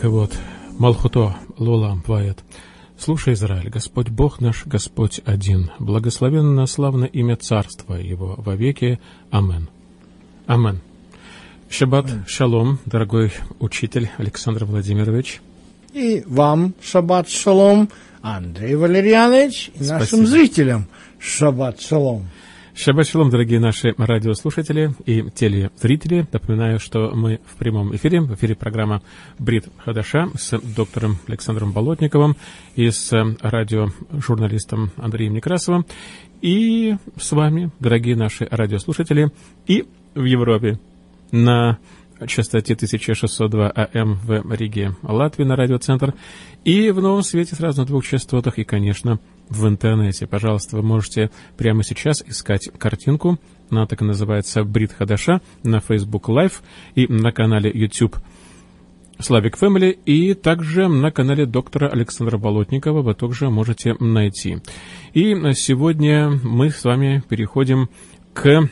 Барокшим кавод, Малхуто, Лулам, Ваят. Слушай, Израиль, Господь Бог наш, Господь один. Благословенно славно имя Царства Его во веки. Амен. Амен. Шаббат шалом, дорогой учитель Александр Владимирович. И вам шаббат шалом, Андрей Валерьянович, и Спасибо. нашим зрителям шаббат шалом. Шаббат шалом, дорогие наши радиослушатели и телезрители. Напоминаю, что мы в прямом эфире, в эфире программа «Брит Хадаша» с доктором Александром Болотниковым и с радиожурналистом Андреем Некрасовым. И с вами, дорогие наши радиослушатели, и в Европе на частоте 1602 АМ в Риге, Латвии на радиоцентр, и в Новом Свете сразу на двух частотах, и, конечно, в интернете. Пожалуйста, вы можете прямо сейчас искать картинку, она так и называется «Брит Хадаша» на Facebook Live и на канале YouTube Славик Фэмили, и также на канале доктора Александра Болотникова вы также можете найти. И сегодня мы с вами переходим к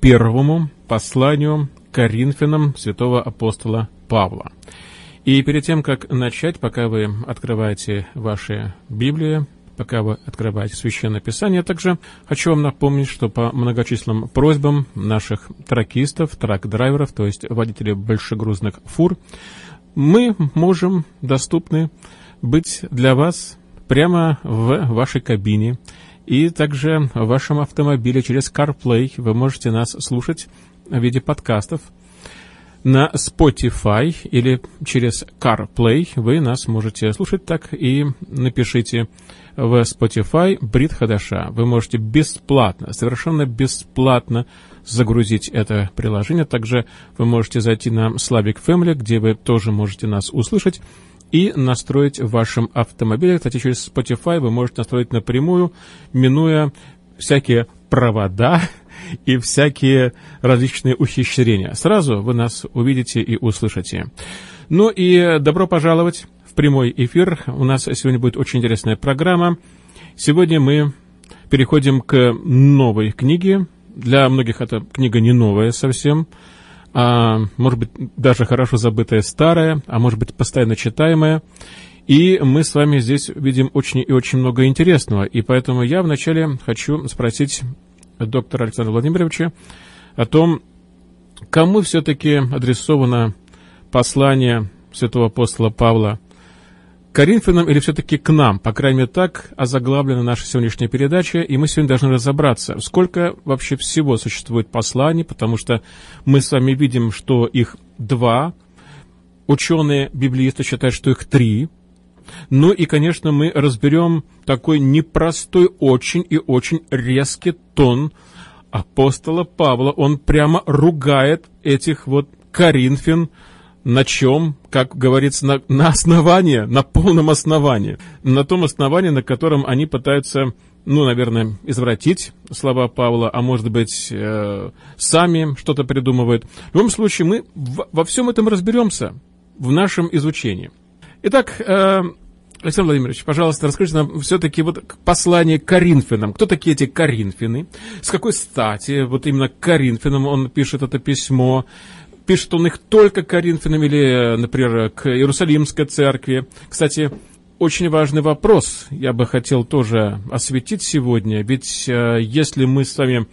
первому посланию Коринфянам святого апостола Павла. И перед тем, как начать, пока вы открываете ваши Библии, пока вы открываете Священное Писание, также хочу вам напомнить, что по многочисленным просьбам наших тракистов, трак-драйверов, то есть водителей большегрузных фур, мы можем доступны быть для вас прямо в вашей кабине, и также в вашем автомобиле через CarPlay вы можете нас слушать в виде подкастов. На Spotify или через CarPlay вы нас можете слушать так и напишите в Spotify Брит Хадаша. Вы можете бесплатно, совершенно бесплатно загрузить это приложение. Также вы можете зайти на Slavic Family, где вы тоже можете нас услышать и настроить в вашем автомобиле. Кстати, через Spotify вы можете настроить напрямую, минуя всякие провода и всякие различные ухищрения. Сразу вы нас увидите и услышите. Ну и добро пожаловать прямой эфир. У нас сегодня будет очень интересная программа. Сегодня мы переходим к новой книге. Для многих эта книга не новая совсем а, может быть, даже хорошо забытая старая, а может быть, постоянно читаемая. И мы с вами здесь видим очень и очень много интересного. И поэтому я вначале хочу спросить доктора Александра Владимировича о том, кому все-таки адресовано послание святого апостола Павла Коринфянам или все-таки к нам? По крайней мере, так озаглавлена наша сегодняшняя передача, и мы сегодня должны разобраться, сколько вообще всего существует посланий, потому что мы с вами видим, что их два, ученые-библеисты считают, что их три, ну и, конечно, мы разберем такой непростой, очень и очень резкий тон апостола Павла. Он прямо ругает этих вот коринфян, на чем, как говорится, на, на основании, на полном основании, на том основании, на котором они пытаются, ну, наверное, извратить слова Павла, а может быть, э, сами что-то придумывают. В любом случае, мы в, во всем этом разберемся в нашем изучении. Итак, э, Александр Владимирович, пожалуйста, расскажите нам все-таки вот послание к Коринфянам. Кто такие эти Коринфяны? С какой стати вот именно к Коринфянам он пишет это письмо? Пишет он их только к Коринфянам или, например, к Иерусалимской церкви. Кстати, очень важный вопрос я бы хотел тоже осветить сегодня. Ведь э, если мы с вами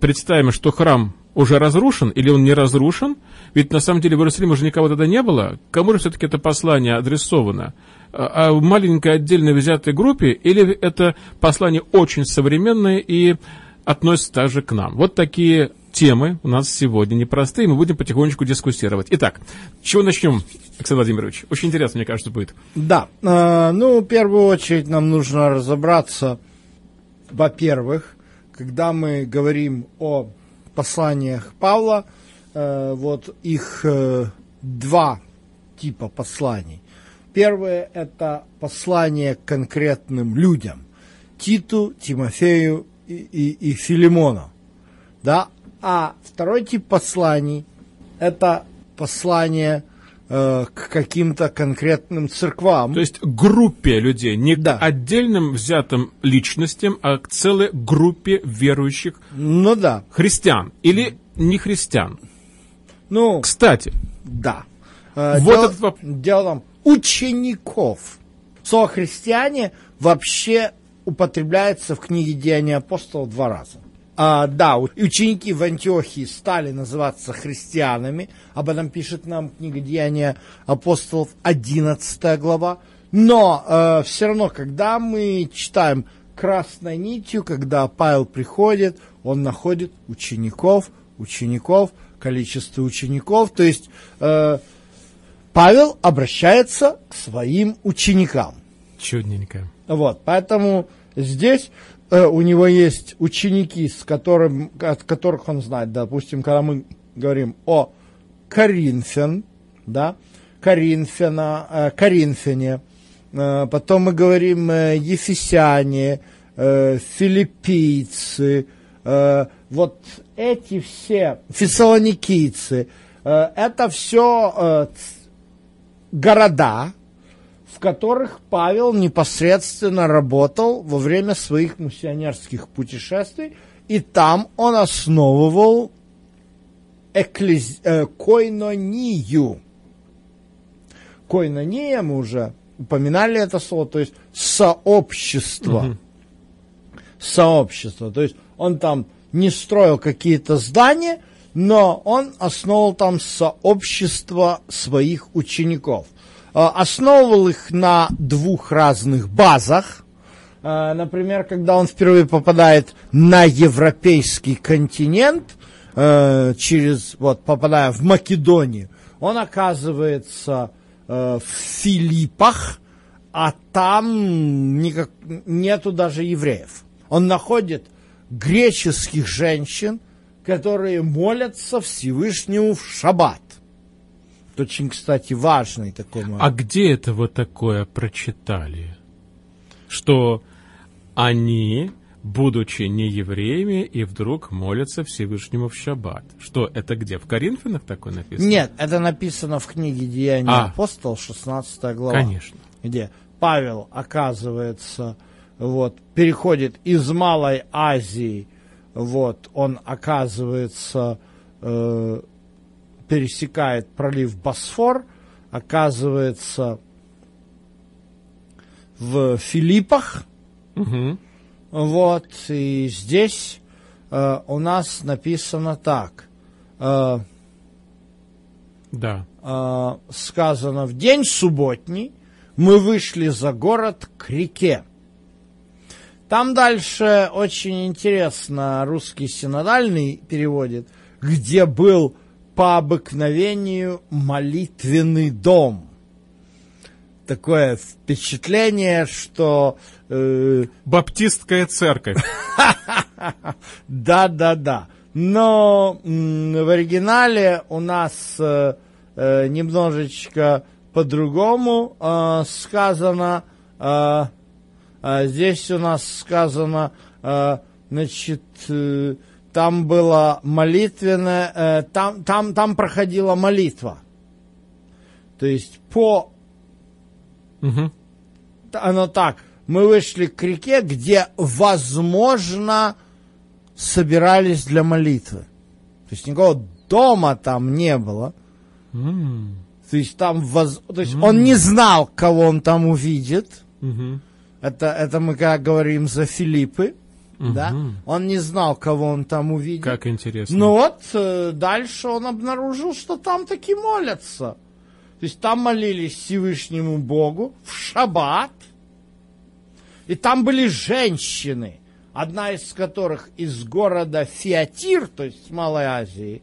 представим, что храм уже разрушен или он не разрушен, ведь на самом деле в Иерусалиме уже никого тогда не было, кому же все-таки это послание адресовано? А в маленькой отдельно взятой группе или это послание очень современное и относится также к нам? Вот такие темы у нас сегодня непростые, мы будем потихонечку дискуссировать. Итак, чего начнем, Александр Владимирович? Очень интересно, мне кажется, будет. Да, э, ну, в первую очередь нам нужно разобраться, во-первых, когда мы говорим о посланиях Павла, э, вот их э, два типа посланий. Первое – это послание к конкретным людям – Титу, Тимофею и, и, и Филимону. Да? А второй тип посланий – это послание э, к каким-то конкретным церквам. То есть группе людей, не Да. к отдельным взятым личностям, а к целой группе верующих Ну да. христиан или не христиан. Ну, Кстати, да. Э, Вот дело, этот воп- дело в том, учеников. Слово христиане вообще употребляется в книге Деяния апостолов два раза. А, да, ученики в Антиохии стали называться христианами. Об этом пишет нам книга Деяния апостолов, 11 глава. Но все равно, когда мы читаем красной нитью, когда Павел приходит, он находит учеников, учеников, количество учеников. То есть э, Павел обращается к своим ученикам. Чудненько. Вот, поэтому здесь э, у него есть ученики, с которым, от которых он знает, допустим, когда мы говорим о Коринфян, да, Коринфяна, э, Коринфяне, э, потом мы говорим э, Ефесяне, э, филиппийцы, э, вот эти все, фессалоникийцы, э, это все города, в которых Павел непосредственно работал во время своих миссионерских путешествий, и там он основывал эклез... э, койнонию. Койнония, мы уже упоминали это слово, то есть сообщество. Сообщество. То есть он там не строил какие-то здания, но он основал там сообщество своих учеников. Э, Основывал их на двух разных базах. Э, Например, когда он впервые попадает на европейский континент, э, через, вот, попадая в Македонию, он оказывается э, в Филиппах, а там никак, нету даже евреев. Он находит греческих женщин, которые молятся Всевышнему в шаббат. Очень, кстати, важный такой момент. А где это вы такое прочитали? Что они, будучи не евреями, и вдруг молятся Всевышнему в шаббат. Что, это где? В Коринфянах такое написано? Нет, это написано в книге Деяния А. апостол, 16 глава. Конечно. где Павел оказывается, вот, переходит из Малой Азии, вот, он оказывается, э, пересекает пролив Босфор, оказывается в Филиппах, Мгм. вот, и здесь э, у нас написано так, э, Да. э, сказано, в день субботний мы вышли за город к реке. Там дальше очень интересно русский синодальный переводит, где был по обыкновению молитвенный дом. Такое впечатление, что э, Баптистская церковь. да, да, да. Но в оригинале у нас э, э, немножечко по-другому э, сказано. э, здесь у нас сказано, значит, там было молитвенное, э, там, там, там проходила молитва. То есть по Мгм. оно так. Мы вышли к реке, где, возможно, собирались для молитвы. То есть никакого дома там не было. М. То есть там, воз- то есть он не знал, кого он там увидит. Мгм. Это, это мы как говорим за Филиппы, да? Мгм. Он не знал, кого он там увидит. Как интересно. Ну вот, э, дальше он обнаружил, что там таки молятся. То есть там молились Всевышнему Богу в шаббат. И там были женщины, одна из которых из города Фиатир, то есть с Малой Азии,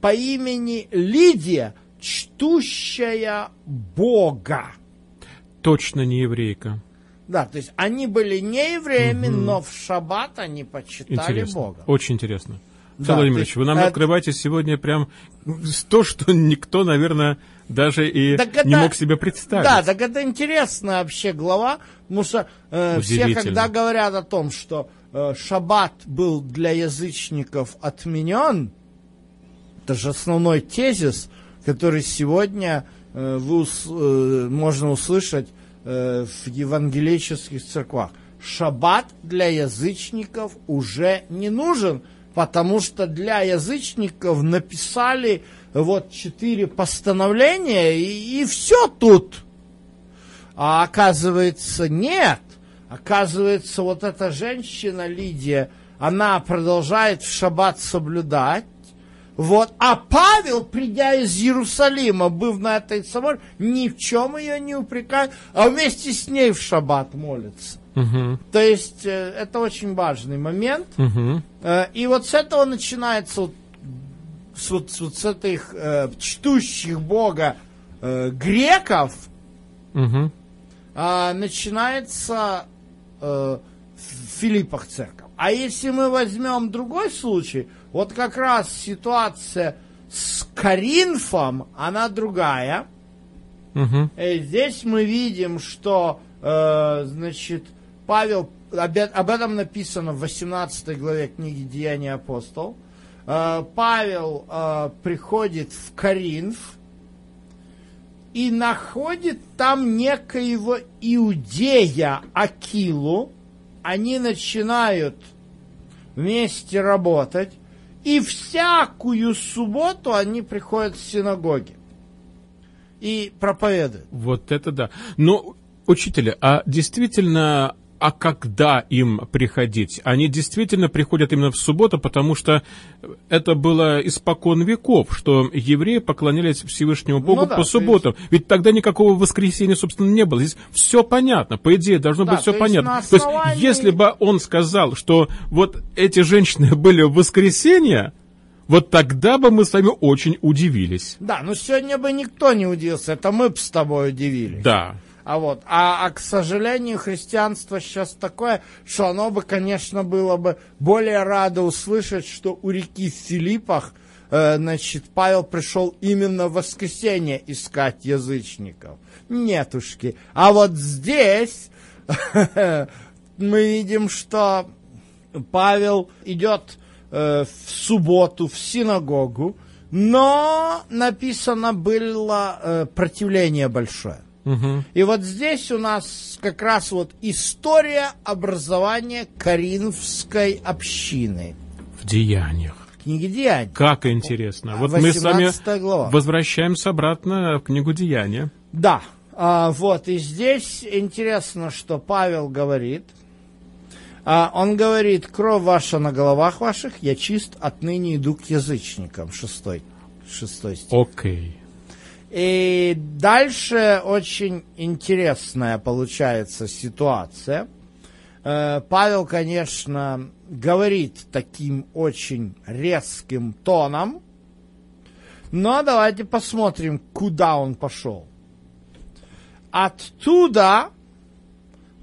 по имени Лидия, чтущая Бога. Точно не еврейка. Да, то есть они были не евреями, но в шаббат они почитали Интересно. Бога. Очень интересно. Да, Александр Владимирович, то есть вы нам это- открываете сегодня прям то, что никто, наверное, даже и Так не это- мог себе представить. Да, так это интересная вообще глава, потому что э, все, когда говорят о том, что э, шаббат был для язычников отменен, это же основной тезис, который сегодня э, вы э, можно услышать э, в евангелических церквах. Шаббат для язычников уже не нужен, потому что для язычников написали вот четыре постановления, и, и все тут. А оказывается, нет. Оказывается, вот эта женщина Лидия, она продолжает в шаббат соблюдать. Вот. А Павел, придя из Иерусалима, быв на этой соборе, ни в чем ее не упрекает, а вместе с ней в шаббат молится. Угу. То есть э, это очень важный момент. Угу. Э, И вот с этого начинается вот с, вот, вот с этих э, чтущих Бога э, греков Угу. а, начинается э, в Филиппах церковь. А если мы возьмем другой случай, вот как раз ситуация с Коринфом, она другая. Угу. Здесь мы видим, что, э, значит, Павел, об этом написано в 18 главе книги Деяния апостол. Э, Павел э, приходит в Коринф и находит там некоего иудея Акилу. Они начинают вместе работать. И всякую субботу они приходят в синагоги и проповедуют. Вот это да. Но, учителя, а действительно, а когда им приходить? Они действительно приходят именно в субботу, потому что это было испокон веков, что евреи поклонялись Всевышнему Богу Ну да, по субботам. Ведь тогда никакого воскресенья, собственно, не было. Здесь все понятно. По идее, должно Да, быть все то есть понятно. на То есть, основании- если бы он сказал, что вот эти женщины были в воскресенье, вот тогда бы мы с вами очень удивились. Да, но сегодня бы никто не удивился, это мы бы с тобой удивились. Да. А вот, а, а к сожалению, христианство сейчас такое, что оно бы, конечно, было бы более радо услышать, что у реки в Филиппах, э, значит, Павел пришел именно в воскресенье искать язычников. Нетушки. А вот здесь мы видим, что Павел идет э, в субботу в синагогу, но написано было э, противление большое. Мгм. И вот здесь у нас как раз вот история образования Коринфской общины. В деяниях. Книги Деяний. Как интересно. Вот мы с вами 18 глава. возвращаемся обратно в книгу Деяния. Да, а, вот, и здесь интересно, что Павел говорит. А, он говорит, кровь ваша на головах ваших, я чист, отныне иду к язычникам. Шестой, шестой стих. Окей. И дальше очень интересная получается ситуация. Э, Павел, конечно, говорит таким очень резким тоном, но давайте посмотрим, куда он пошел. Оттуда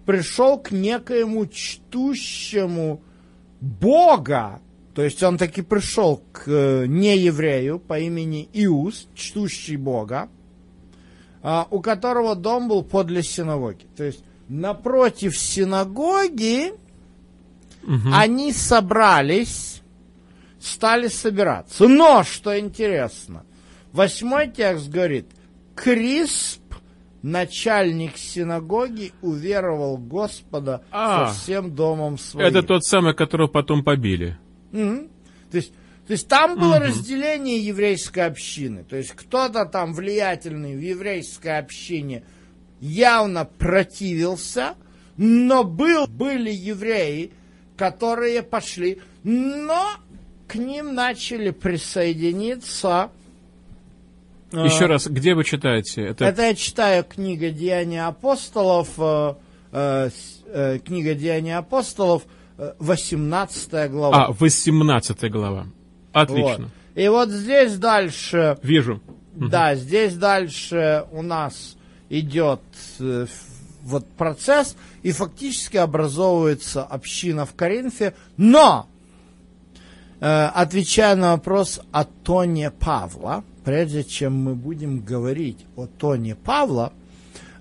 пришел к некоему чтущему Бога, то есть он таки пришел к э, нееврею по имени Иус, чтущий Бога, а, у которого дом был подле синагоги. То есть напротив синагоги Мгм. они собрались, стали собираться. Но, что интересно, восьмой текст говорит, Крисп, начальник синагоги, уверовал Господа А, со всем домом своим. Это тот самый, которого потом побили. Мгм. То есть, то есть там было разделение еврейской общины. То есть кто-то там влиятельный в еврейской общине явно противился, но был, были евреи, которые пошли, но к ним начали присоединиться. э, Еще раз, где вы читаете? Это, Это я читаю книга Деяния апостолов, э, э, э, книга Деяния апостолов, э, 18 глава. А, 18 глава. Отлично. Вот. И вот здесь дальше, Вижу. да, здесь дальше у нас идет э, вот процесс, и фактически образовывается община в Коринфе, но, э, отвечая на вопрос о тоне Павла, прежде чем мы будем говорить о тоне Павла,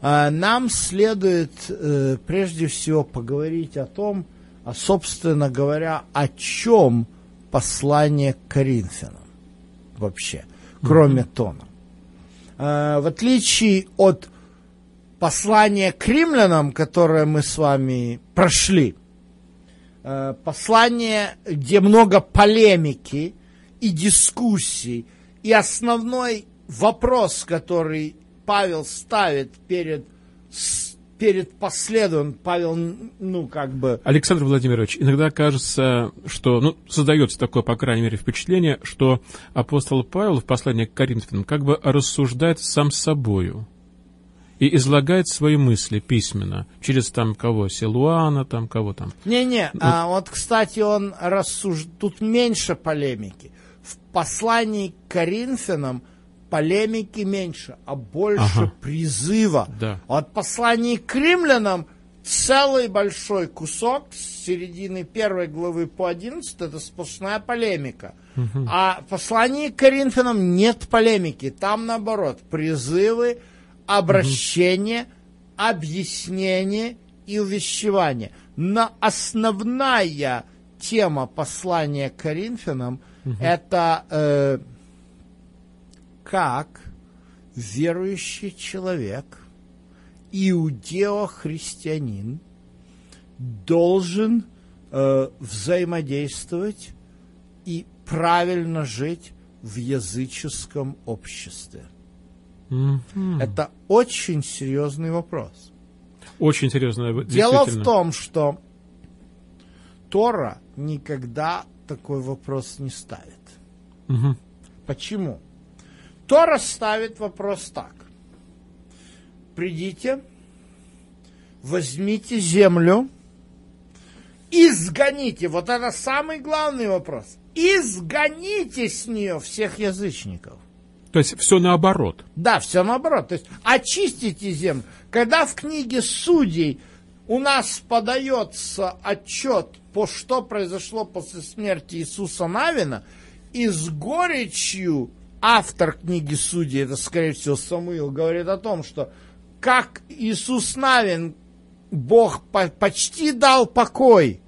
э, нам следует э, прежде всего поговорить о том, а, собственно говоря, о чем послание к Коринфянам вообще, кроме тона. Э, в отличие от послания к римлянам, которое мы с вами прошли, э, послание, где много полемики и дискуссий. И основной вопрос, который Павел ставит перед, перед последуем, Павел, ну, как бы... Александр Владимирович, иногда кажется, что, ну, создается такое, по крайней мере, впечатление, что апостол Павел в послании к Коринфянам как бы рассуждает сам собою и излагает свои мысли письменно, через там кого, Силуана, там кого там. Не-не, вот. а вот, кстати, он рассуждает, тут меньше полемики. В послании к Коринфянам полемики меньше, а больше ага. призыва. Да. От послания к римлянам целый большой кусок с середины первой главы по 11 это сплошная полемика. Угу. А в послании к Коринфянам нет полемики. Там наоборот призывы, обращение, угу. объяснение и увещевание. Но основная тема послания к Коринфянам угу. это э, как верующий человек, иудео-христианин, должен э, взаимодействовать и правильно жить в языческом обществе. Mm-hmm. Это очень серьезный вопрос. Очень серьезный. Дело в том, что Тора никогда такой вопрос не ставит. Mm-hmm. Почему? Тора ставит вопрос так. Придите, возьмите землю, изгоните. Вот это самый главный вопрос. Изгоните с нее всех язычников. То есть все наоборот. Да, все наоборот. То есть очистите землю. Когда в книге судей у нас подается отчет по что произошло после смерти Иисуса Навина, и с горечью автор книги Судей, это, скорее всего, Самуил, говорит о том, что как Иисус Навин, Бог по почти дал покой.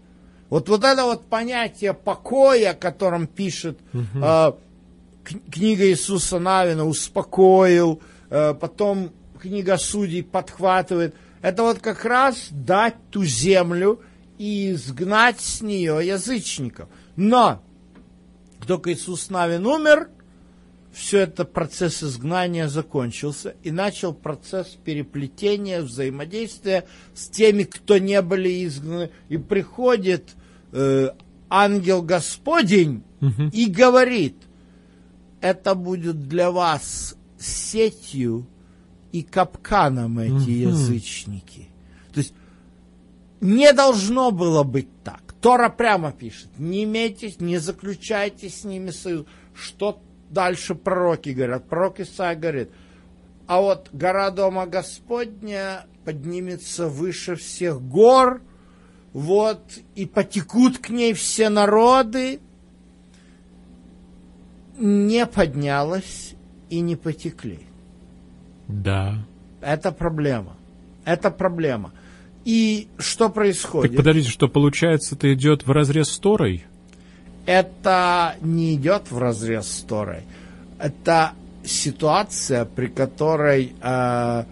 Вот, вот это вот понятие покоя, о котором пишет угу. э, книга Иисуса Навина, успокоил, э, потом книга Судей подхватывает. Это вот как раз дать ту землю и изгнать с нее язычников. Но только Иисус Навин умер – все это процесс изгнания закончился и начал процесс переплетения, взаимодействия с теми, кто не были изгнаны. И приходит э, ангел Господень угу. и говорит, это будет для вас сетью и капканом эти угу. язычники. То есть не должно было быть так. Тора прямо пишет, не имейте, не заключайте с ними союз. Что дальше пророки говорят. Пророк Исаия говорит, а вот гора Дома Господня поднимется выше всех гор, вот, и потекут к ней все народы, не поднялась и не потекли. Да. Это проблема. Это проблема. И что происходит? Так подождите, что получается, это идет в разрез с Торой? Это не идет в разрез с Торой. Это ситуация, при которой э,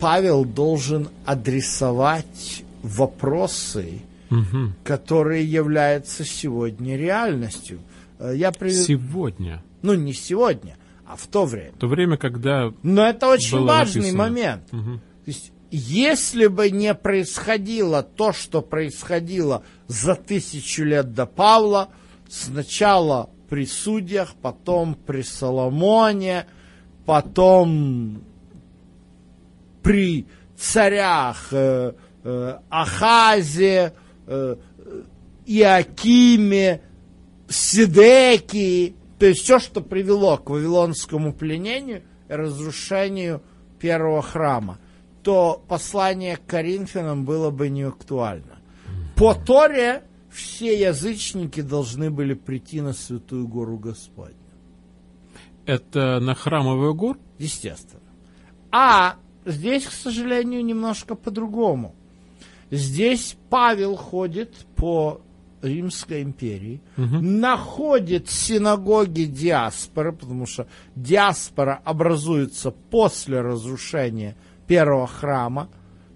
Павел должен адресовать вопросы, угу. которые являются сегодня реальностью. Э, я привед... Сегодня? Ну, не сегодня, а в то время. В то время, когда Но это очень важный написано. момент. Угу. То есть если бы не происходило то, что происходило за тысячу лет до Павла, сначала при судьях, потом при Соломоне, потом при царях э, э, Ахазе, э, Иакиме, Сидекии, то есть все, что привело к вавилонскому пленению и разрушению первого храма то послание к Коринфянам было бы не актуально. По Торе все язычники должны были прийти на Святую Гору Господню. Это на Храмовую гору? Естественно. А здесь, к сожалению, немножко по-другому. Здесь Павел ходит по Римской империи, угу. находит синагоги диаспоры, потому что диаспора образуется после разрушения первого храма,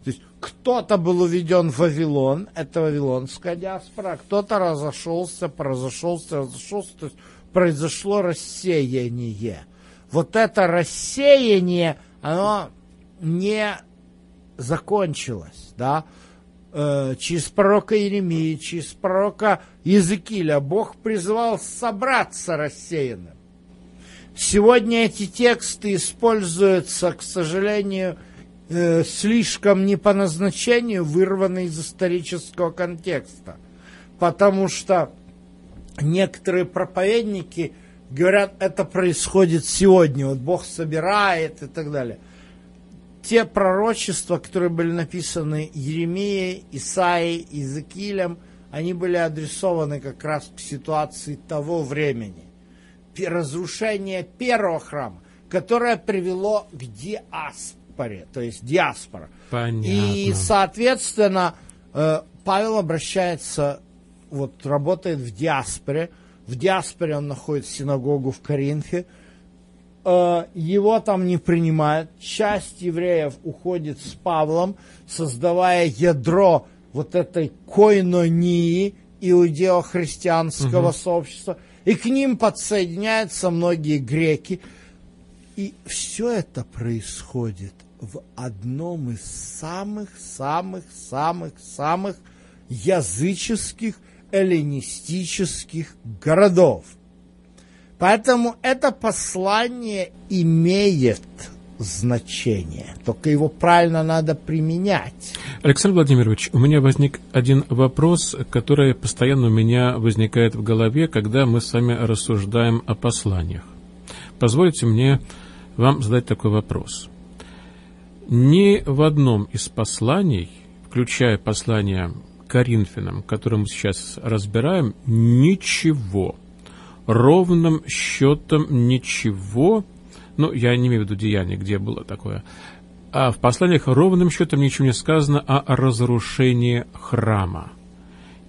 То есть кто-то был уведен в Вавилон, это вавилонская диаспора, а кто-то разошелся, разошелся, разошелся, то есть произошло рассеяние. Вот это рассеяние, оно не закончилось, да, э, через пророка Иеремии, через пророка Иезекииля Бог призвал собраться рассеянным. Сегодня эти тексты используются, к сожалению, э, слишком не по назначению, вырваны из исторического контекста. Потому что некоторые проповедники говорят, это происходит сегодня, вот Бог собирает и так далее. Те пророчества, которые были написаны Еремией, Исаией, Иезекиилем, они были адресованы как раз к ситуации того времени. Разрушение первого храма, которое привело к диаспоре, то есть диаспора. Понятно. И, соответственно, э, Павел обращается вот работает в диаспоре. В диаспоре он находит синагогу в Коринфе. Э, его там не принимают. Часть евреев уходит с Павлом, создавая ядро вот этой койнонии иудео-христианского угу. сообщества. И к ним подсоединяются многие греки. И все это происходит в одном из самых-самых-самых-самых языческих эллинистических городов. Поэтому это послание имеет значение, только его правильно надо применять. Александр Владимирович, у меня возник один вопрос, который постоянно у меня возникает в голове, когда мы с вами рассуждаем о посланиях. Позвольте мне вам задать такой вопрос. Ни в одном из посланий, включая послание Коринфянам, который мы сейчас разбираем, ничего, ровным счетом ничего, ну, я не имею в виду деяние, где было такое, а в посланиях ровным счетом ничего не сказано о разрушении храма.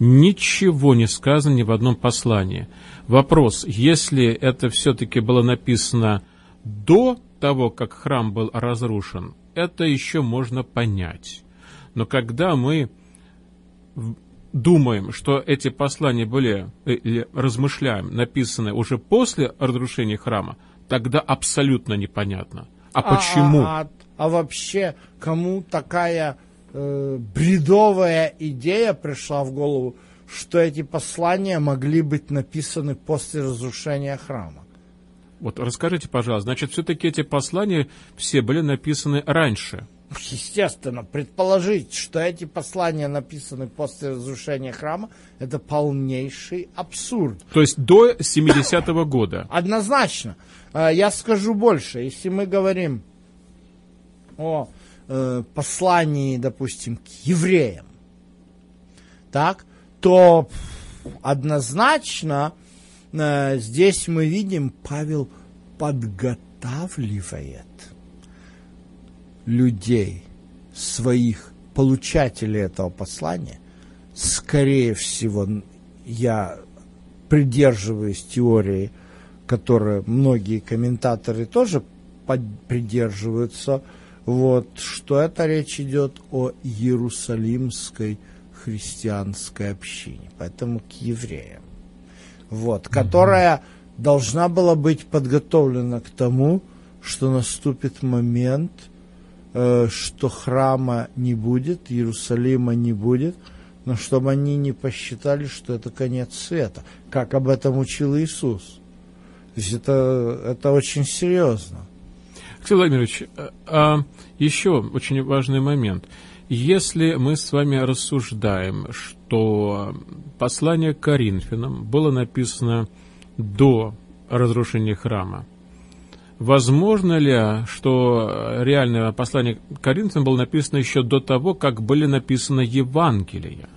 Ничего не сказано ни в одном послании. Вопрос, если это все-таки было написано до того, как храм был разрушен, это еще можно понять. Но когда мы думаем, что эти послания были, э, или размышляем, написаны уже после разрушения храма, тогда абсолютно непонятно. А, а почему? А, а, а вообще, кому такая э, бредовая идея пришла в голову, что эти послания могли быть написаны после разрушения храма? Вот расскажите, пожалуйста, значит, все-таки эти послания все были написаны раньше – естественно, предположить, что эти послания написаны после разрушения храма, это полнейший абсурд. То есть до 70-го года? Однозначно. А, я скажу больше. Если мы говорим о э, послании, допустим, к евреям, так, то однозначно здесь мы видим, Павел подготавливает людей, своих получателей этого послания, скорее всего, я придерживаюсь теории, которой многие комментаторы тоже придерживаются, вот, что это речь идет о Иерусалимской христианской общине, поэтому к евреям, вот, которая mm должна была быть подготовлена к тому, что наступит момент – Э, что храма не будет, Иерусалима не будет, но чтобы они не посчитали, что это конец света, как об этом учил Иисус. То есть это, это очень серьезно. Алексей Владимирович, а, а еще очень важный момент. Если мы с вами рассуждаем, что послание к Коринфянам было написано до разрушения храма, Возможно ли, что реальное послание к Коринфянам было написано еще до того, как были написаны Евангелия?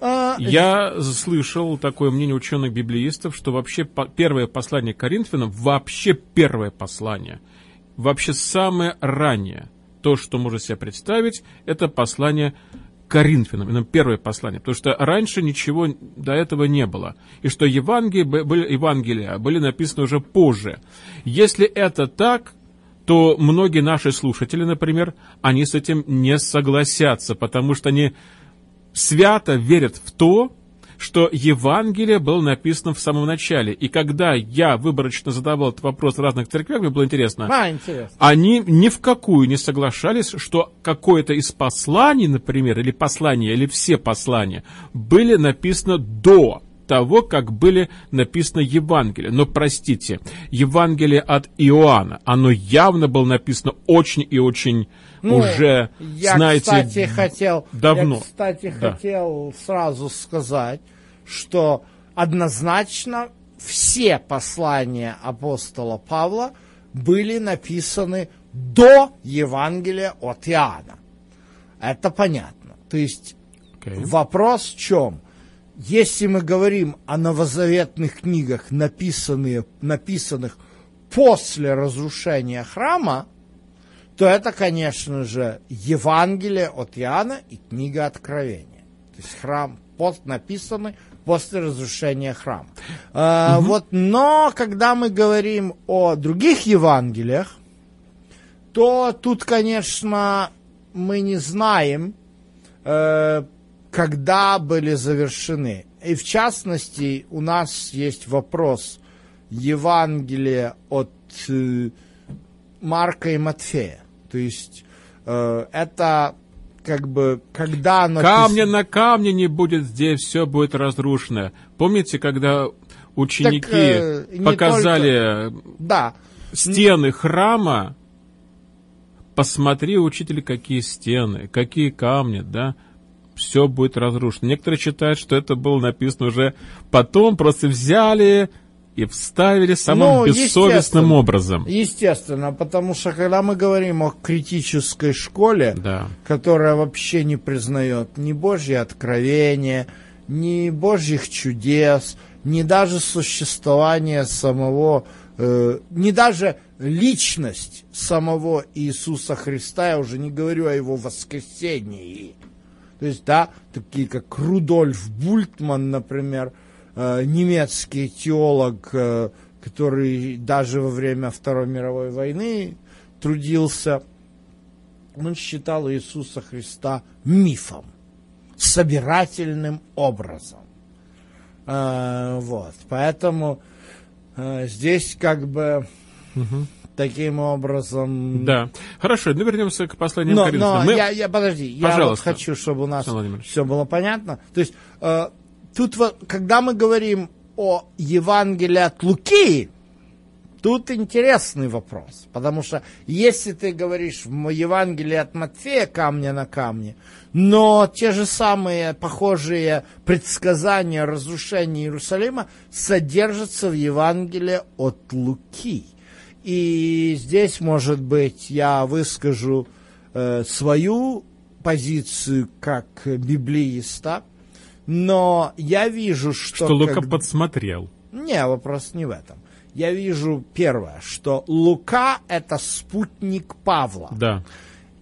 А... Я слышал такое мнение ученых-библеистов, что вообще первое послание Коринфянам, вообще первое послание, вообще самое раннее, то, что можно себе представить, это послание Коринфянам, именно первое послание, потому что раньше ничего до этого не было, и что Евангелия были, Евангелия были написаны уже позже. Если это так, то многие наши слушатели, например, они с этим не согласятся, потому что они свято верят в то, что Евангелие было написано в самом начале. И когда я выборочно задавал этот вопрос в разных церквях, мне было интересно, А, интересно. они ни в какую не соглашались, что какое-то из посланий, например, или послания, или все послания были написаны до того, как были написаны Евангелия. Но, простите, Евангелие от Иоанна, оно явно было написано очень и очень Ну, уже, я, знаете, кстати, хотел, давно. Я, кстати, Да. хотел сразу сказать, что однозначно все послания апостола Павла были написаны до Евангелия от Иоанна. Это понятно. То есть Окей. вопрос в чем? Если мы говорим о новозаветных книгах, написанные, написанных после разрушения храма, то это, конечно же, Евангелие от Иоанна и книга Откровения. То есть храм пост написаны после разрушения храма. А, Вот, но когда мы говорим о других Евангелиях, то тут, конечно, мы не знаем, э, когда были завершены. И в частности, у нас есть вопрос Евангелия от э, Марка и Матфея. То есть э, это как бы когда оно... Камня на камне не будет здесь, все будет разрушено. Помните, когда ученики Так, э, показали Да. стены храма? Посмотри, учитель, какие стены, какие камни, да? Все будет разрушено. Некоторые считают, что это было написано уже потом, просто взяли и вставили самым Ну, бессовестным естественно. образом. Естественно, потому что когда мы говорим о критической школе, Да. которая вообще не признает ни Божье откровение, ни Божьих чудес, ни даже существование самого, э, ни даже личность самого Иисуса Христа, я уже не говорю о его воскресении. То есть, да, такие как Рудольф Бультман, например, немецкий теолог, э, который даже во время Второй мировой войны трудился, он считал Иисуса Христа мифом, собирательным образом. Э, вот, поэтому э, здесь как бы таким образом... Да. Хорошо, ну вернемся к посланию Но, Коринфянам. но Мы- я, я подожди, я вот Пожалуйста. хочу, чтобы у нас все было понятно. То есть э, тут вот, когда мы говорим о Евангелии от Луки, тут интересный вопрос, потому что если ты говоришь в Евангелии от Матфея камня на камне, но те же самые похожие предсказания разрушения Иерусалима содержатся в Евангелии от Луки. И здесь, может быть, я выскажу э, свою позицию как библеиста, но я вижу, что... Что Лука как- подсмотрел. Не, вопрос не в этом. Я вижу первое, что Лука это спутник Павла. Да.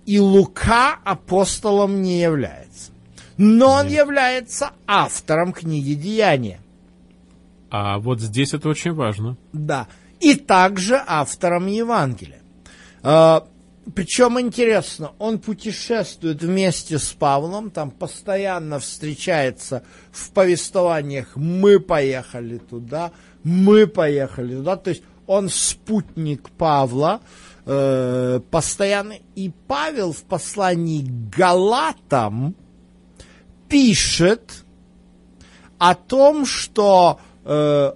И Лука апостолом не является. Но он является автором книги Деяния. А вот здесь это очень важно. Да. И также автором Евангелия. Причем интересно, он путешествует вместе с Павлом, там постоянно встречается в повествованиях «мы поехали туда», «мы поехали туда», то есть он спутник Павла, э, постоянно, и Павел в послании к Галатам пишет о том, что э,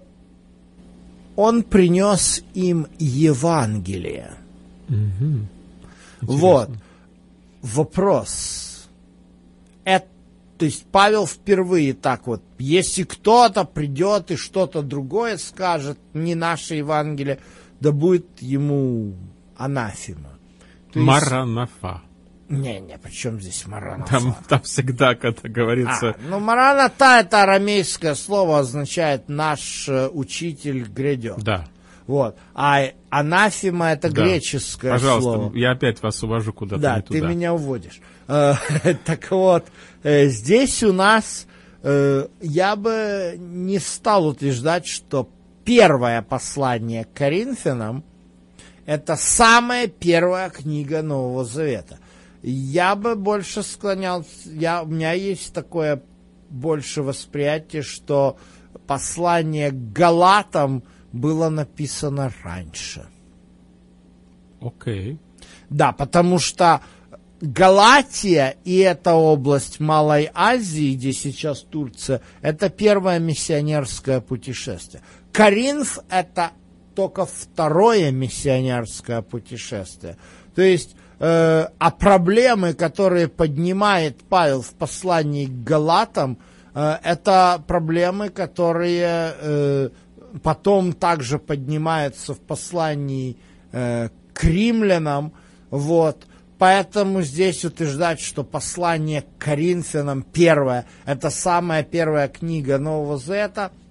он принес им Евангелие. Вот. Вопрос. Это, то есть Павел впервые так вот, если кто-то придет и что-то другое скажет, не наше Евангелие, да будет ему. То есть- Маранафа. Не-не, при чем здесь Маранафа? Там, там всегда, когда говорится... А, ну, Мараната это арамейское слово, означает наш э, учитель грядет. Да. Вот. А анафема это да. греческое Пожалуйста, слово. я опять вас увожу куда-то Да, ты меня уводишь. Э, Так вот, э, здесь у нас э, я бы не стал утверждать, что первое послание к Коринфянам это самая первая книга Нового Завета. Я бы больше склонял, я, у меня есть такое больше восприятие, что послание к Галатам было написано раньше. Окей. Okay. Да, потому что Галатия и эта область Малой Азии, где сейчас Турция, это первое миссионерское путешествие. Каринф это только второе миссионерское путешествие. То есть, э, а проблемы, которые поднимает Павел в послании к Галатам, э, это проблемы, которые э, потом также поднимаются в послании э, к римлянам. Вот. Поэтому здесь утверждать, что послание к Коринфянам первое, это самая первая книга Нового Завета –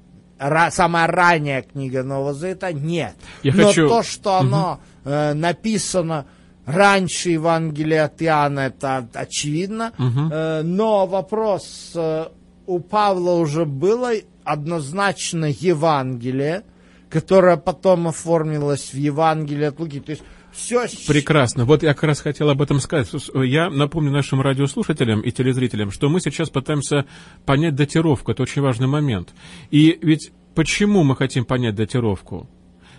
самая ранняя книга Нового Завета, нет. Я Но хочу... то, что оно угу. э, написано раньше Евангелия от Иоанна, это очевидно. Угу. Э, но вопрос, э, у Павла уже было однозначно Евангелие, которое потом оформилось в Евангелие от Луки. То есть все... Прекрасно. Вот я как раз хотел об этом сказать. Я напомню нашим радиослушателям и телезрителям, что мы сейчас пытаемся понять датировку. Это очень важный момент. И ведь почему мы хотим понять датировку?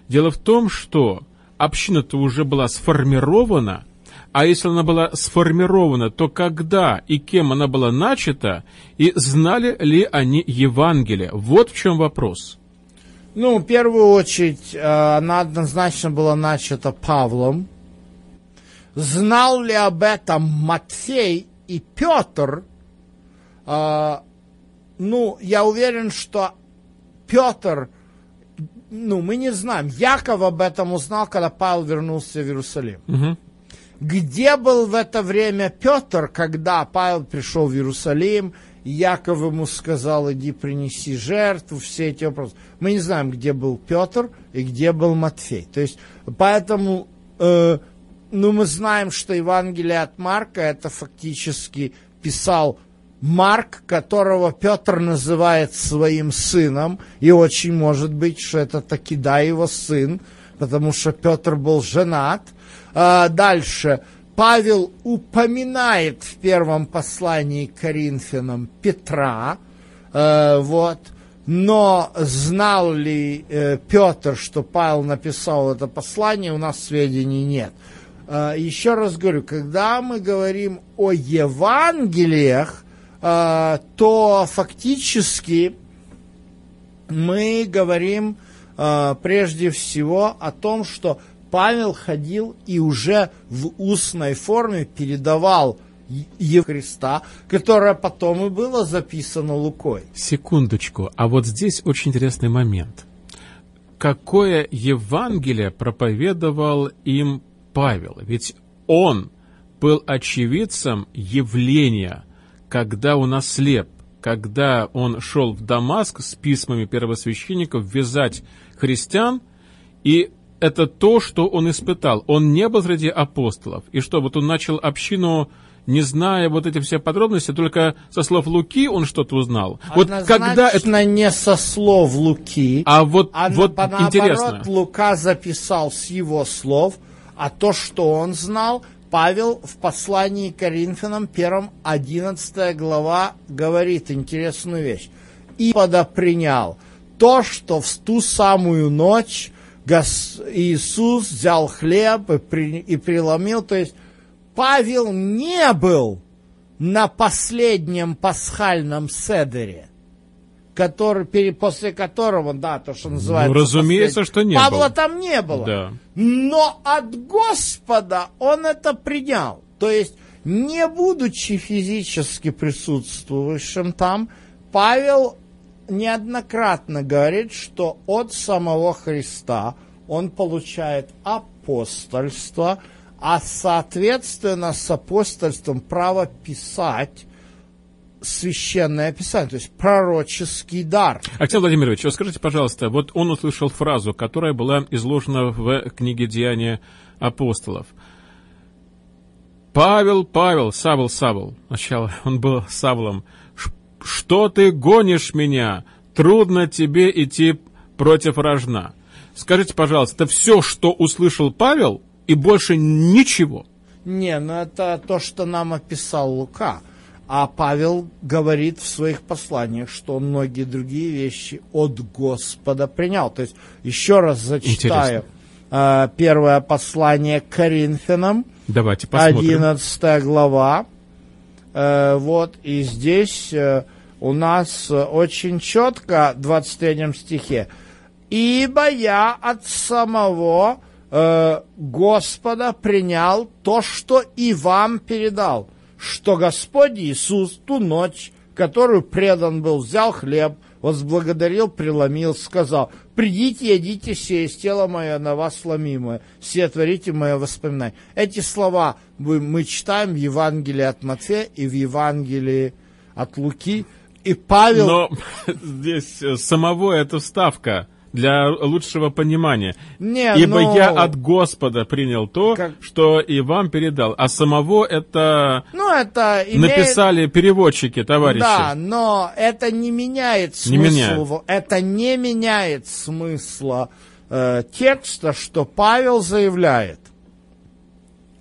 Дело в том, что община-то уже была сформирована, а если она была сформирована, то когда и кем она была начата, и знали ли они Евангелие? Вот в чем вопрос. Ну, в первую очередь, э, она однозначно была начата Павлом. Знал ли об этом Матфей и Петр? Э, ну, я уверен, что Петр, ну, мы не знаем. Яков об этом узнал, когда Павел вернулся в Иерусалим. Угу. Где был в это время Петр, когда Павел пришел в Иерусалим, Яков ему сказал, иди принеси жертву, все эти вопросы. Мы не знаем, где был Петр и где был Матфей. То есть, поэтому, э, ну, мы знаем, что Евангелие от Марка это фактически писал Марк, которого Петр называет своим сыном, и очень может быть, что это таки да его сын, потому что Петр был женат. А дальше Павел упоминает в первом послании к Коринфянам Петра, э, вот, но знал ли э, Петр, что Павел написал это послание, у нас сведений нет. Э, еще раз говорю, когда мы говорим о Евангелиях, э, то фактически мы говорим э, прежде всего о том, что Павел ходил и уже в устной форме передавал Христа, которое потом и было записано Лукой. Секундочку, а вот здесь очень интересный момент. Какое Евангелие проповедовал им Павел? Ведь он был очевидцем явления, когда он ослеп, когда он шел в Дамаск с письмами первосвященников вязать христиан, и это то, что он испытал. Он не был среди апостолов. И что, вот он начал общину, не зная вот эти все подробности, только со слов Луки он что-то узнал. Вот когда это не со слов Луки, а вот, а вот на, интересно. Наоборот, Лука записал с его слов, а то, что он знал, Павел в послании к Коринфянам, первом 11 глава, говорит интересную вещь. «И подопринял то, что в ту самую ночь Иисус взял хлеб и, при, и преломил. То есть Павел не был на последнем пасхальном седере, который, после которого, да, то, что называется... Ну, разумеется, послед... что не Павла был. там не было. Да. Но от Господа он это принял. То есть, не будучи физически присутствующим там, Павел неоднократно говорит, что от самого Христа он получает апостольство, а соответственно с апостольством право писать священное писание, то есть пророческий дар. Александр Владимирович, скажите, пожалуйста, вот он услышал фразу, которая была изложена в книге «Деяния апостолов». Павел, Павел, Савл, Савл. Сначала он был Савлом что ты гонишь меня? Трудно тебе идти против рожна. Скажите, пожалуйста, это все, что услышал Павел, и больше ничего? Не, ну это то, что нам описал Лука. А Павел говорит в своих посланиях, что он многие другие вещи от Господа принял. То есть, еще раз зачитаю э, первое послание к Коринфянам. Давайте посмотрим. 11 глава. Э, вот, и здесь э, у нас очень четко, в 23 стихе, «Ибо я от самого э, Господа принял то, что и вам передал, что Господь Иисус ту ночь, которую предан был, взял хлеб, возблагодарил, преломил, сказал, «Придите, едите сие из тела мое на вас сломимое, все творите мое воспоминание». Эти слова мы читаем в Евангелии от Матфея и в Евангелии от Луки, и Павел... Но здесь самого эта вставка для лучшего понимания. Не, Ибо но... я от Господа принял то, как... что и вам передал. А самого это, ну, это имеет... написали переводчики, товарищи. Да, но это не меняет смысл. Не меняет. Это не меняет смысла э, текста, что Павел заявляет,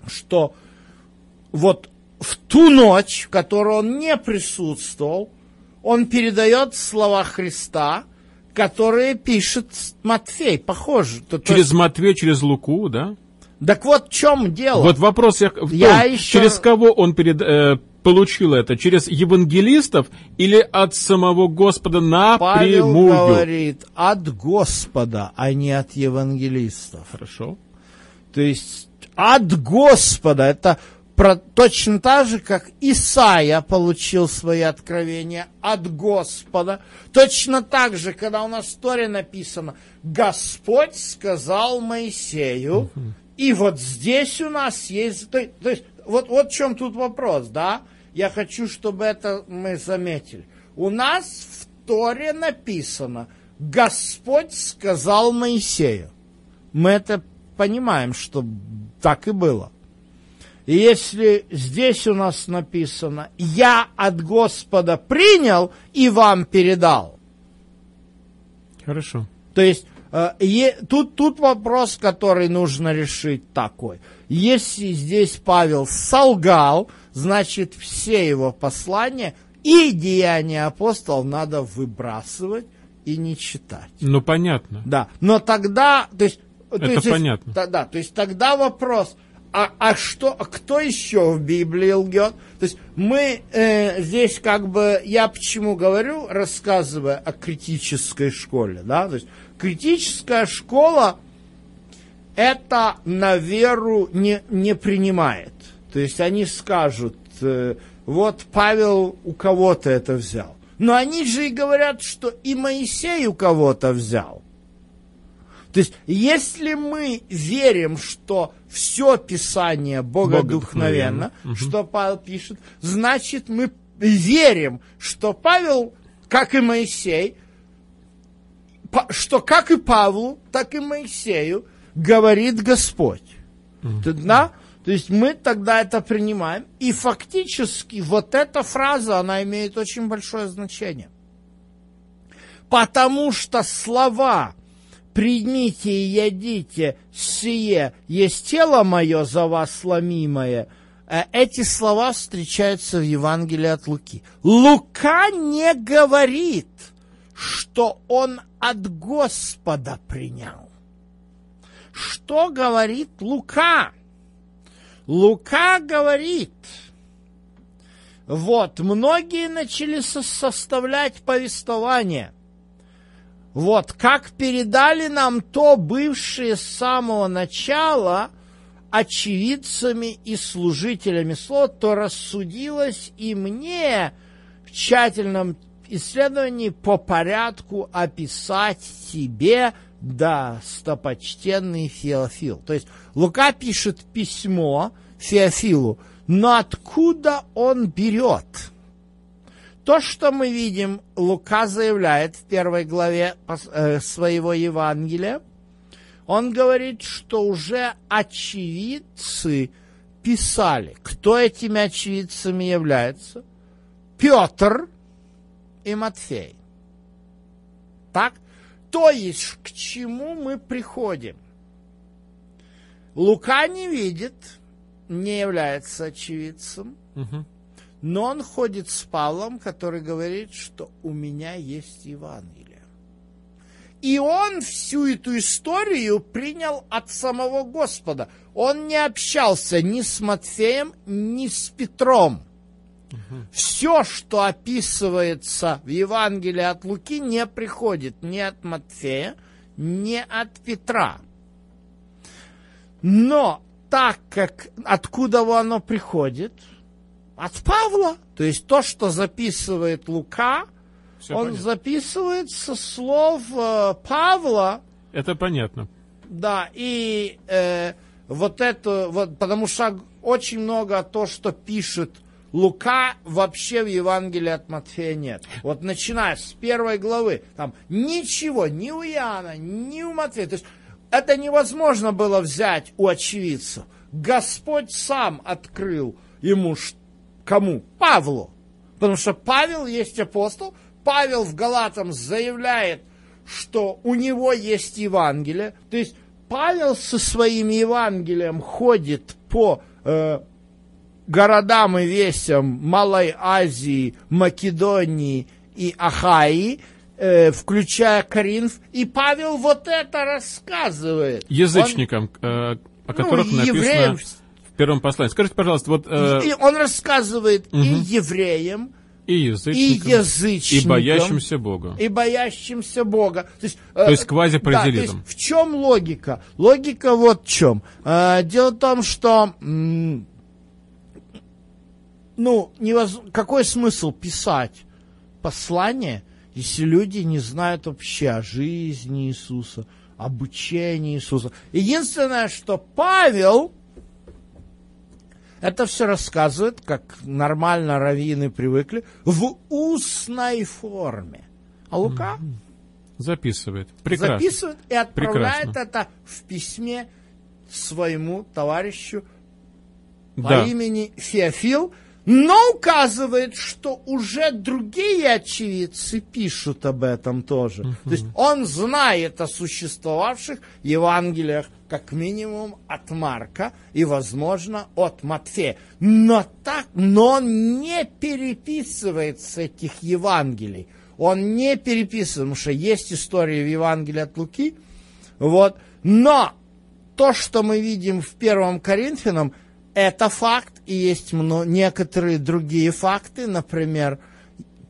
что вот в ту ночь, в которой он не присутствовал, он передает слова Христа – которые пишет Матфей, похоже. То, через то... Матфея, через Луку, да? Так вот в чем дело. Вот вопрос я, в том, я еще... через кого он перед, э, получил это? Через евангелистов или от самого Господа напрямую? Павел говорит от Господа, а не от евангелистов. Хорошо. То есть от Господа, это про, точно так же, как Исаия получил свои откровения от Господа, точно так же, когда у нас история написана, Господь сказал Моисею, и вот здесь у нас есть, то, то есть, вот, вот в чем тут вопрос, да? Я хочу, чтобы это мы заметили. У нас в Торе написано, Господь сказал Моисею. Мы это понимаем, что так и было. И если здесь у нас написано «Я от Господа принял и вам передал». Хорошо. То есть э, тут, тут вопрос, который нужно решить такой. Если здесь Павел солгал, значит все его послания и деяния апостолов надо выбрасывать и не читать. Ну, понятно. Да, но тогда... То есть, Это то есть, понятно. Да, да, то есть тогда вопрос – а, а что, а кто еще в Библии лгет? То есть мы э, здесь как бы, я почему говорю, рассказывая о критической школе, да, то есть критическая школа это на веру не, не принимает. То есть они скажут, э, вот Павел у кого-то это взял. Но они же и говорят, что и Моисей у кого-то взял. То есть, если мы верим, что все Писание богодухновенно, Богодухновенно. что Павел пишет, значит, мы верим, что Павел, как и Моисей, что как и Павлу, так и Моисею говорит Господь. Да? То есть мы тогда это принимаем. И фактически вот эта фраза, она имеет очень большое значение. Потому что слова «Примите и ядите, сие есть тело мое за вас сломимое», э, эти слова встречаются в Евангелии от Луки. Лука не говорит, что он от Господа принял. Что говорит Лука? Лука говорит, вот, многие начали составлять повествование – вот, как передали нам то бывшие с самого начала очевидцами и служителями слова, то рассудилось и мне в тщательном исследовании по порядку описать тебе, да, стопочтенный Феофил. То есть Лука пишет письмо Феофилу, но откуда он берет – то, что мы видим, Лука заявляет в первой главе э, своего Евангелия, он говорит, что уже очевидцы писали. Кто этими очевидцами является? Петр и Матфей. Так? То есть, к чему мы приходим? Лука не видит, не является очевидцем, Мгм. Но он ходит с Павлом, который говорит, что у меня есть Евангелие. И он всю эту историю принял от самого Господа. Он не общался ни с Матфеем, ни с Петром. Все, что описывается в Евангелии от Луки, не приходит ни от Матфея, ни от Петра. Но так как откуда оно приходит? От Павла. То есть то, что записывает Лука, Всё он понятно. записывает со слов э, Павла, Это понятно. да, и э, вот это, вот, потому что очень много то, что пишет Лука, вообще в Евангелии от Матфея нет. Вот начиная с первой главы, там ничего ни у Иоанна, ни у Матфея. То есть это невозможно было взять у очевидцев. Господь сам открыл ему, кому? Павлу. Потому что Павел есть апостол, Павел в Галатам заявляет, что у него есть Евангелие. То есть Павел со своим Евангелием ходит по э, городам и весям Малой Азии, Македонии и Ахаи, э, включая Коринф. И Павел вот это рассказывает. Язычникам, э, о которых ну, написано евреям. Первом послании. Скажите, пожалуйста, вот Он, э, и он рассказывает и Мгм. евреям, и и язычникам, язычникам, и боящимся Бога. и боящимся Бога. То есть, э, То есть квазипараллелизм. да, то есть в чем логика? Логика вот в чем. Э, дело в том, что ну, невоз... какой смысл писать послание, если люди не знают вообще о жизни Иисуса, об учении Иисуса. Единственное, что Павел это все рассказывает, как нормально раввины привыкли, в устной форме. А Лука Записывает. Прекрасно. записывает и отправляет Прекрасно. это в письме своему товарищу по Да. имени Феофил, но указывает, что уже другие очевидцы пишут об этом тоже. То есть он знает о существовавших Евангелиях как минимум от Марка и, возможно, от Матфея. Но, так, но он не переписывает с этих Евангелий. Он не переписывает, потому что есть история в Евангелии от Луки. Вот. Но то, что мы видим в первом Коринфянам, это факт, и есть мно- некоторые другие факты. Например,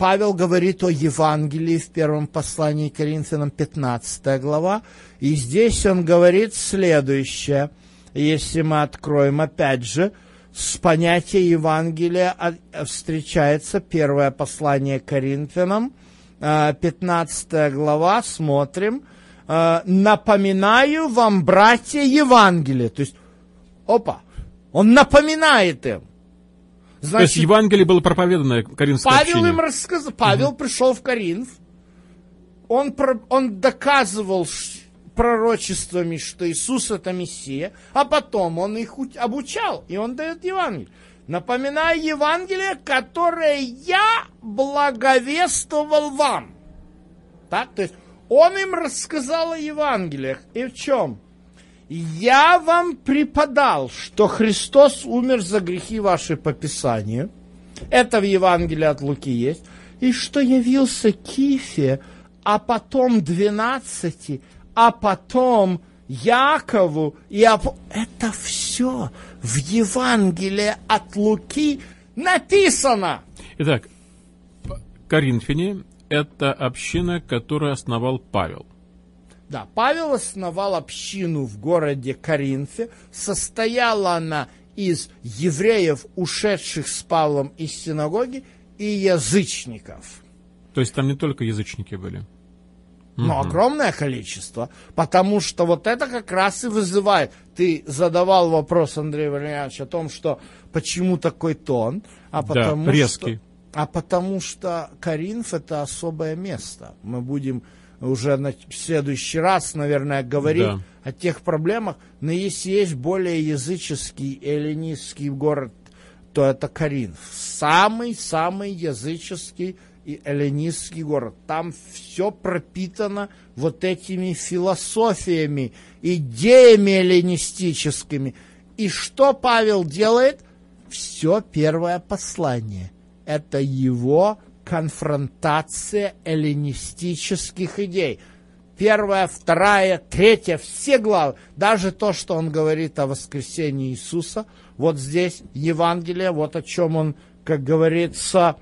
Павел говорит о Евангелии в первом послании к Коринфянам, 15 глава, и здесь он говорит следующее, если мы откроем опять же, с понятия Евангелия а- встречается первое послание к Коринфянам, а, 15 глава, смотрим, а, «Напоминаю вам, братья, Евангелие». То есть, опа, он напоминает им. То есть Евангелие было проповедано Каринской Павел общине. им рассказал. Павел пришел в Коринф. Он, про- он доказывал пророчествами, что Иисус это Мессия, а потом он их обучал, и он дает Евангелие. Напоминаю Евангелие, которое я благовествовал вам. Так, то есть он им рассказал о Евангелиях. И в чем? Я вам преподал, что Христос умер за грехи ваши по Писанию. Это в Евангелии от Луки есть. И что явился Кифе, а потом двенадцати, а потом Якову. И ап- Это все в Евангелии от Луки написано. Итак, Коринфяне – это община, которую основал Павел. Да, Павел основал общину в городе Коринфе. Состояла она из евреев, ушедших с Павлом из синагоги, и язычников. То есть там не только язычники были. Но огромное количество, потому что вот это как раз и вызывает. Ты задавал вопрос, Андрей Валерьянович, о том, что почему такой тон, а потому резкий. что... А потому что Коринф это особое место. Мы будем уже на следующий раз, наверное, говорить Да. о тех проблемах. Но если есть более языческий эллинистский город, то это Коринф. Самый-самый языческий и эллинистский город. Там все пропитано вот этими философиями, идеями эллинистическими. И что Павел делает? Все первое послание. Это его конфронтация эллинистических идей. Первая, вторая, третья, все главы. Даже то, что он говорит о воскресении Иисуса. Вот здесь Евангелие, вот о чем он, как говорится,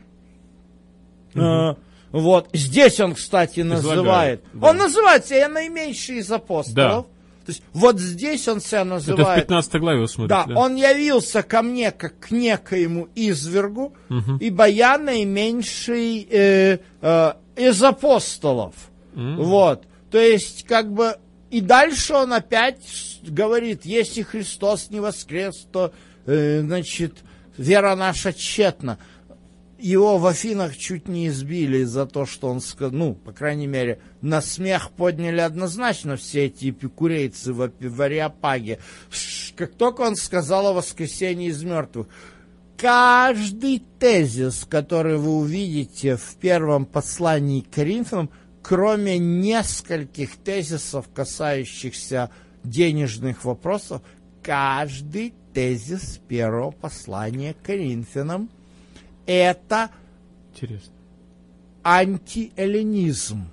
Угу. вот. Здесь он, кстати, называет. Да. Он называет себя наименьший из апостолов. Да. То есть вот здесь он себя называет. Это в 15 главе смотрите. Да, да, он явился ко мне как к некоему извергу, угу. ибо я наименьший э, э, из апостолов. Угу. Вот. То есть, как бы, и дальше он опять говорит, если Христос не воскрес, то, э, значит, вера наша тщетна его в Афинах чуть не избили за то, что он сказал, ну, по крайней мере, на смех подняли однозначно все эти эпикурейцы в, в Ариапаге. Как только он сказал о воскресении из мертвых, каждый тезис, который вы увидите в первом послании к Коринфянам, кроме нескольких тезисов, касающихся денежных вопросов, каждый тезис первого послания к Коринфянам – это Интересно. антиэллинизм.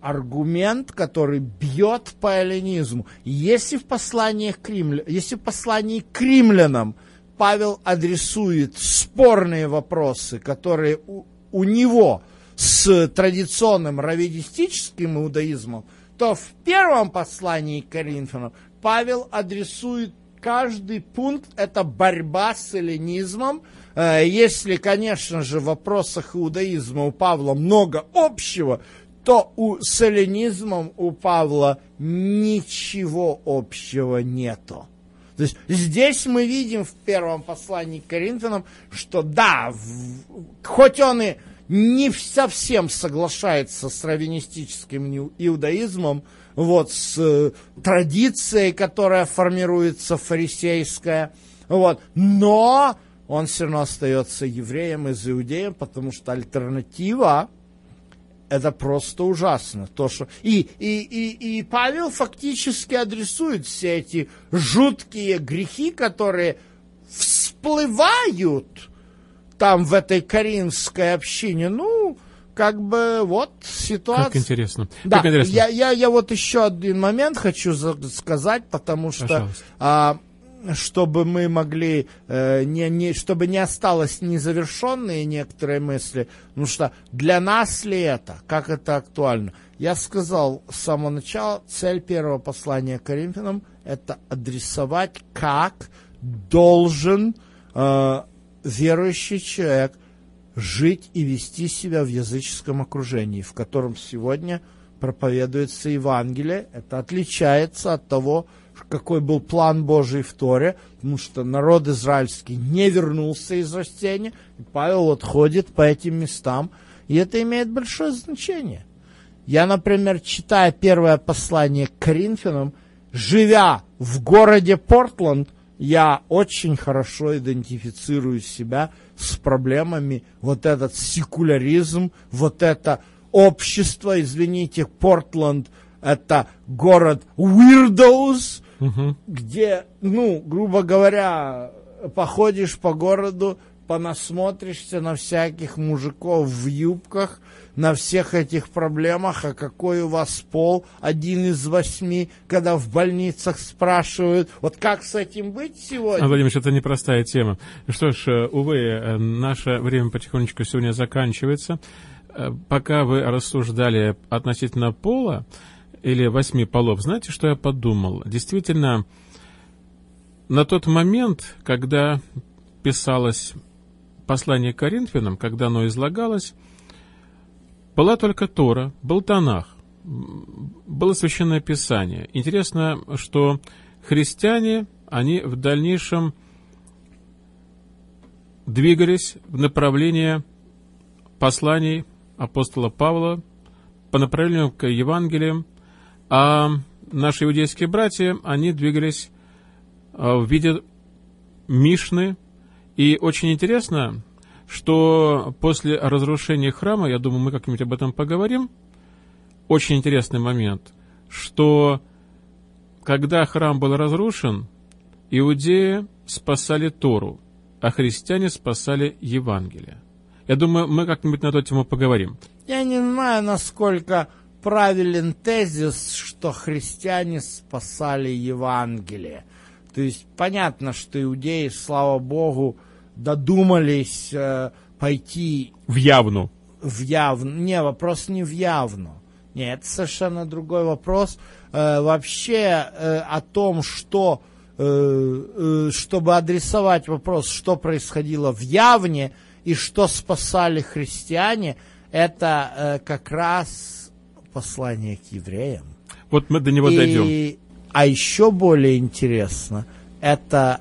Аргумент, который бьет по эллинизму. Если в послании к, Римля... Если в послании к римлянам Павел адресует спорные вопросы, которые у, у него с традиционным раввинистическим иудаизмом, то в первом послании к Коринфянам Павел адресует каждый пункт, это борьба с эллинизмом, Э, если, конечно же, в вопросах иудаизма у Павла много общего, то у, с эллинизмом у Павла ничего общего нету. То есть здесь мы видим в первом послании к Коринфянам, что да, в, хоть он и не совсем соглашается с раввинистическим иудаизмом, вот, с э, традицией, которая формируется фарисейская, вот, но он все равно остается евреем из иудеем, потому что альтернатива это просто ужасно. То, что... и, и, и, и Павел фактически адресует все эти жуткие грехи, которые всплывают там в этой каринской общине. Ну, как бы вот ситуация. Как интересно. Да, как интересно. Я, я, я вот еще один момент хочу сказать, потому что а, чтобы мы могли, э, не, не, чтобы не осталось незавершенные некоторые мысли, потому что для нас ли это, как это актуально? Я сказал с самого начала, цель первого послания Коринфянам – это адресовать, как должен э, верующий человек жить и вести себя в языческом окружении, в котором сегодня проповедуется Евангелие. Это отличается от того, какой был план Божий в Торе, потому что народ израильский не вернулся из растения, и Павел вот ходит по этим местам, и это имеет большое значение. Я, например, читая первое послание к Коринфянам, живя в городе Портленд, я очень хорошо идентифицирую себя с проблемами вот этот секуляризм, вот это общество, извините, Портленд, это город weirdos, угу. где, ну, грубо говоря, походишь по городу, понасмотришься на всяких мужиков в юбках, на всех этих проблемах, а какой у вас пол, один из восьми, когда в больницах спрашивают, вот как с этим быть сегодня? А, Владимир, это непростая тема. Что ж, э, увы, э, наше время потихонечку сегодня заканчивается. Э, пока вы рассуждали относительно пола, или восьми полов, знаете, что я подумал? Действительно, на тот момент, когда писалось послание к Коринфянам, когда оно излагалось, была только Тора, был Танах, было Священное Писание. Интересно, что христиане, они в дальнейшем двигались в направлении посланий апостола Павла по направлению к Евангелиям, а наши иудейские братья, они двигались а, в виде Мишны. И очень интересно, что после разрушения храма, я думаю, мы как-нибудь об этом поговорим, очень интересный момент, что когда храм был разрушен, иудеи спасали Тору, а христиане спасали Евангелие. Я думаю, мы как-нибудь на эту тему поговорим. Я не знаю, насколько правилен тезис, что христиане спасали Евангелие. То есть понятно, что иудеи, слава богу, додумались э, пойти... В явну. В явну. Не, вопрос не в явну. Нет, это совершенно другой вопрос. Э, вообще э, о том, что, э, э, чтобы адресовать вопрос, что происходило в явне и что спасали христиане, это э, как раз послание к евреям. Вот мы до него и, дойдем. А еще более интересно, это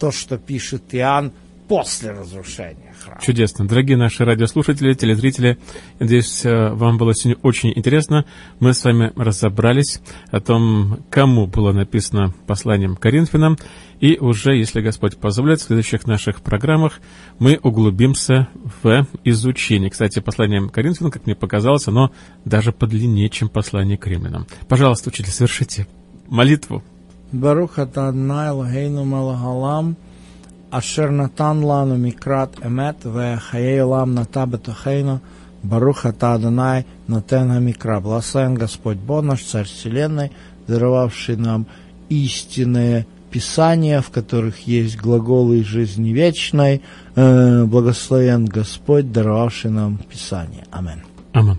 то, что пишет Иоанн после разрушения храма. Чудесно. Дорогие наши радиослушатели, телезрители, надеюсь, э, вам было сегодня очень интересно. Мы с вами разобрались о том, кому было написано посланием Коринфянам, и уже, если Господь позволит, в следующих наших программах мы углубимся в изучение. Кстати, послание Коринфянам, как мне показалось, оно даже подлиннее, чем послание к римлянам. Пожалуйста, учитель, совершите молитву. Барух Адонай Лагейну Малагалам, Ашер Натан Лану Микрат Эмет, Вехаей Лам Ната Бетахейну, Барух Ата Адонай Натен Микра. Благословен Господь Бог наш, Царь Вселенной, даровавший нам истинные Писания, в которых есть глаголы жизни вечной. Э, благословен Господь, даровавший нам Писание. Аминь. Аминь.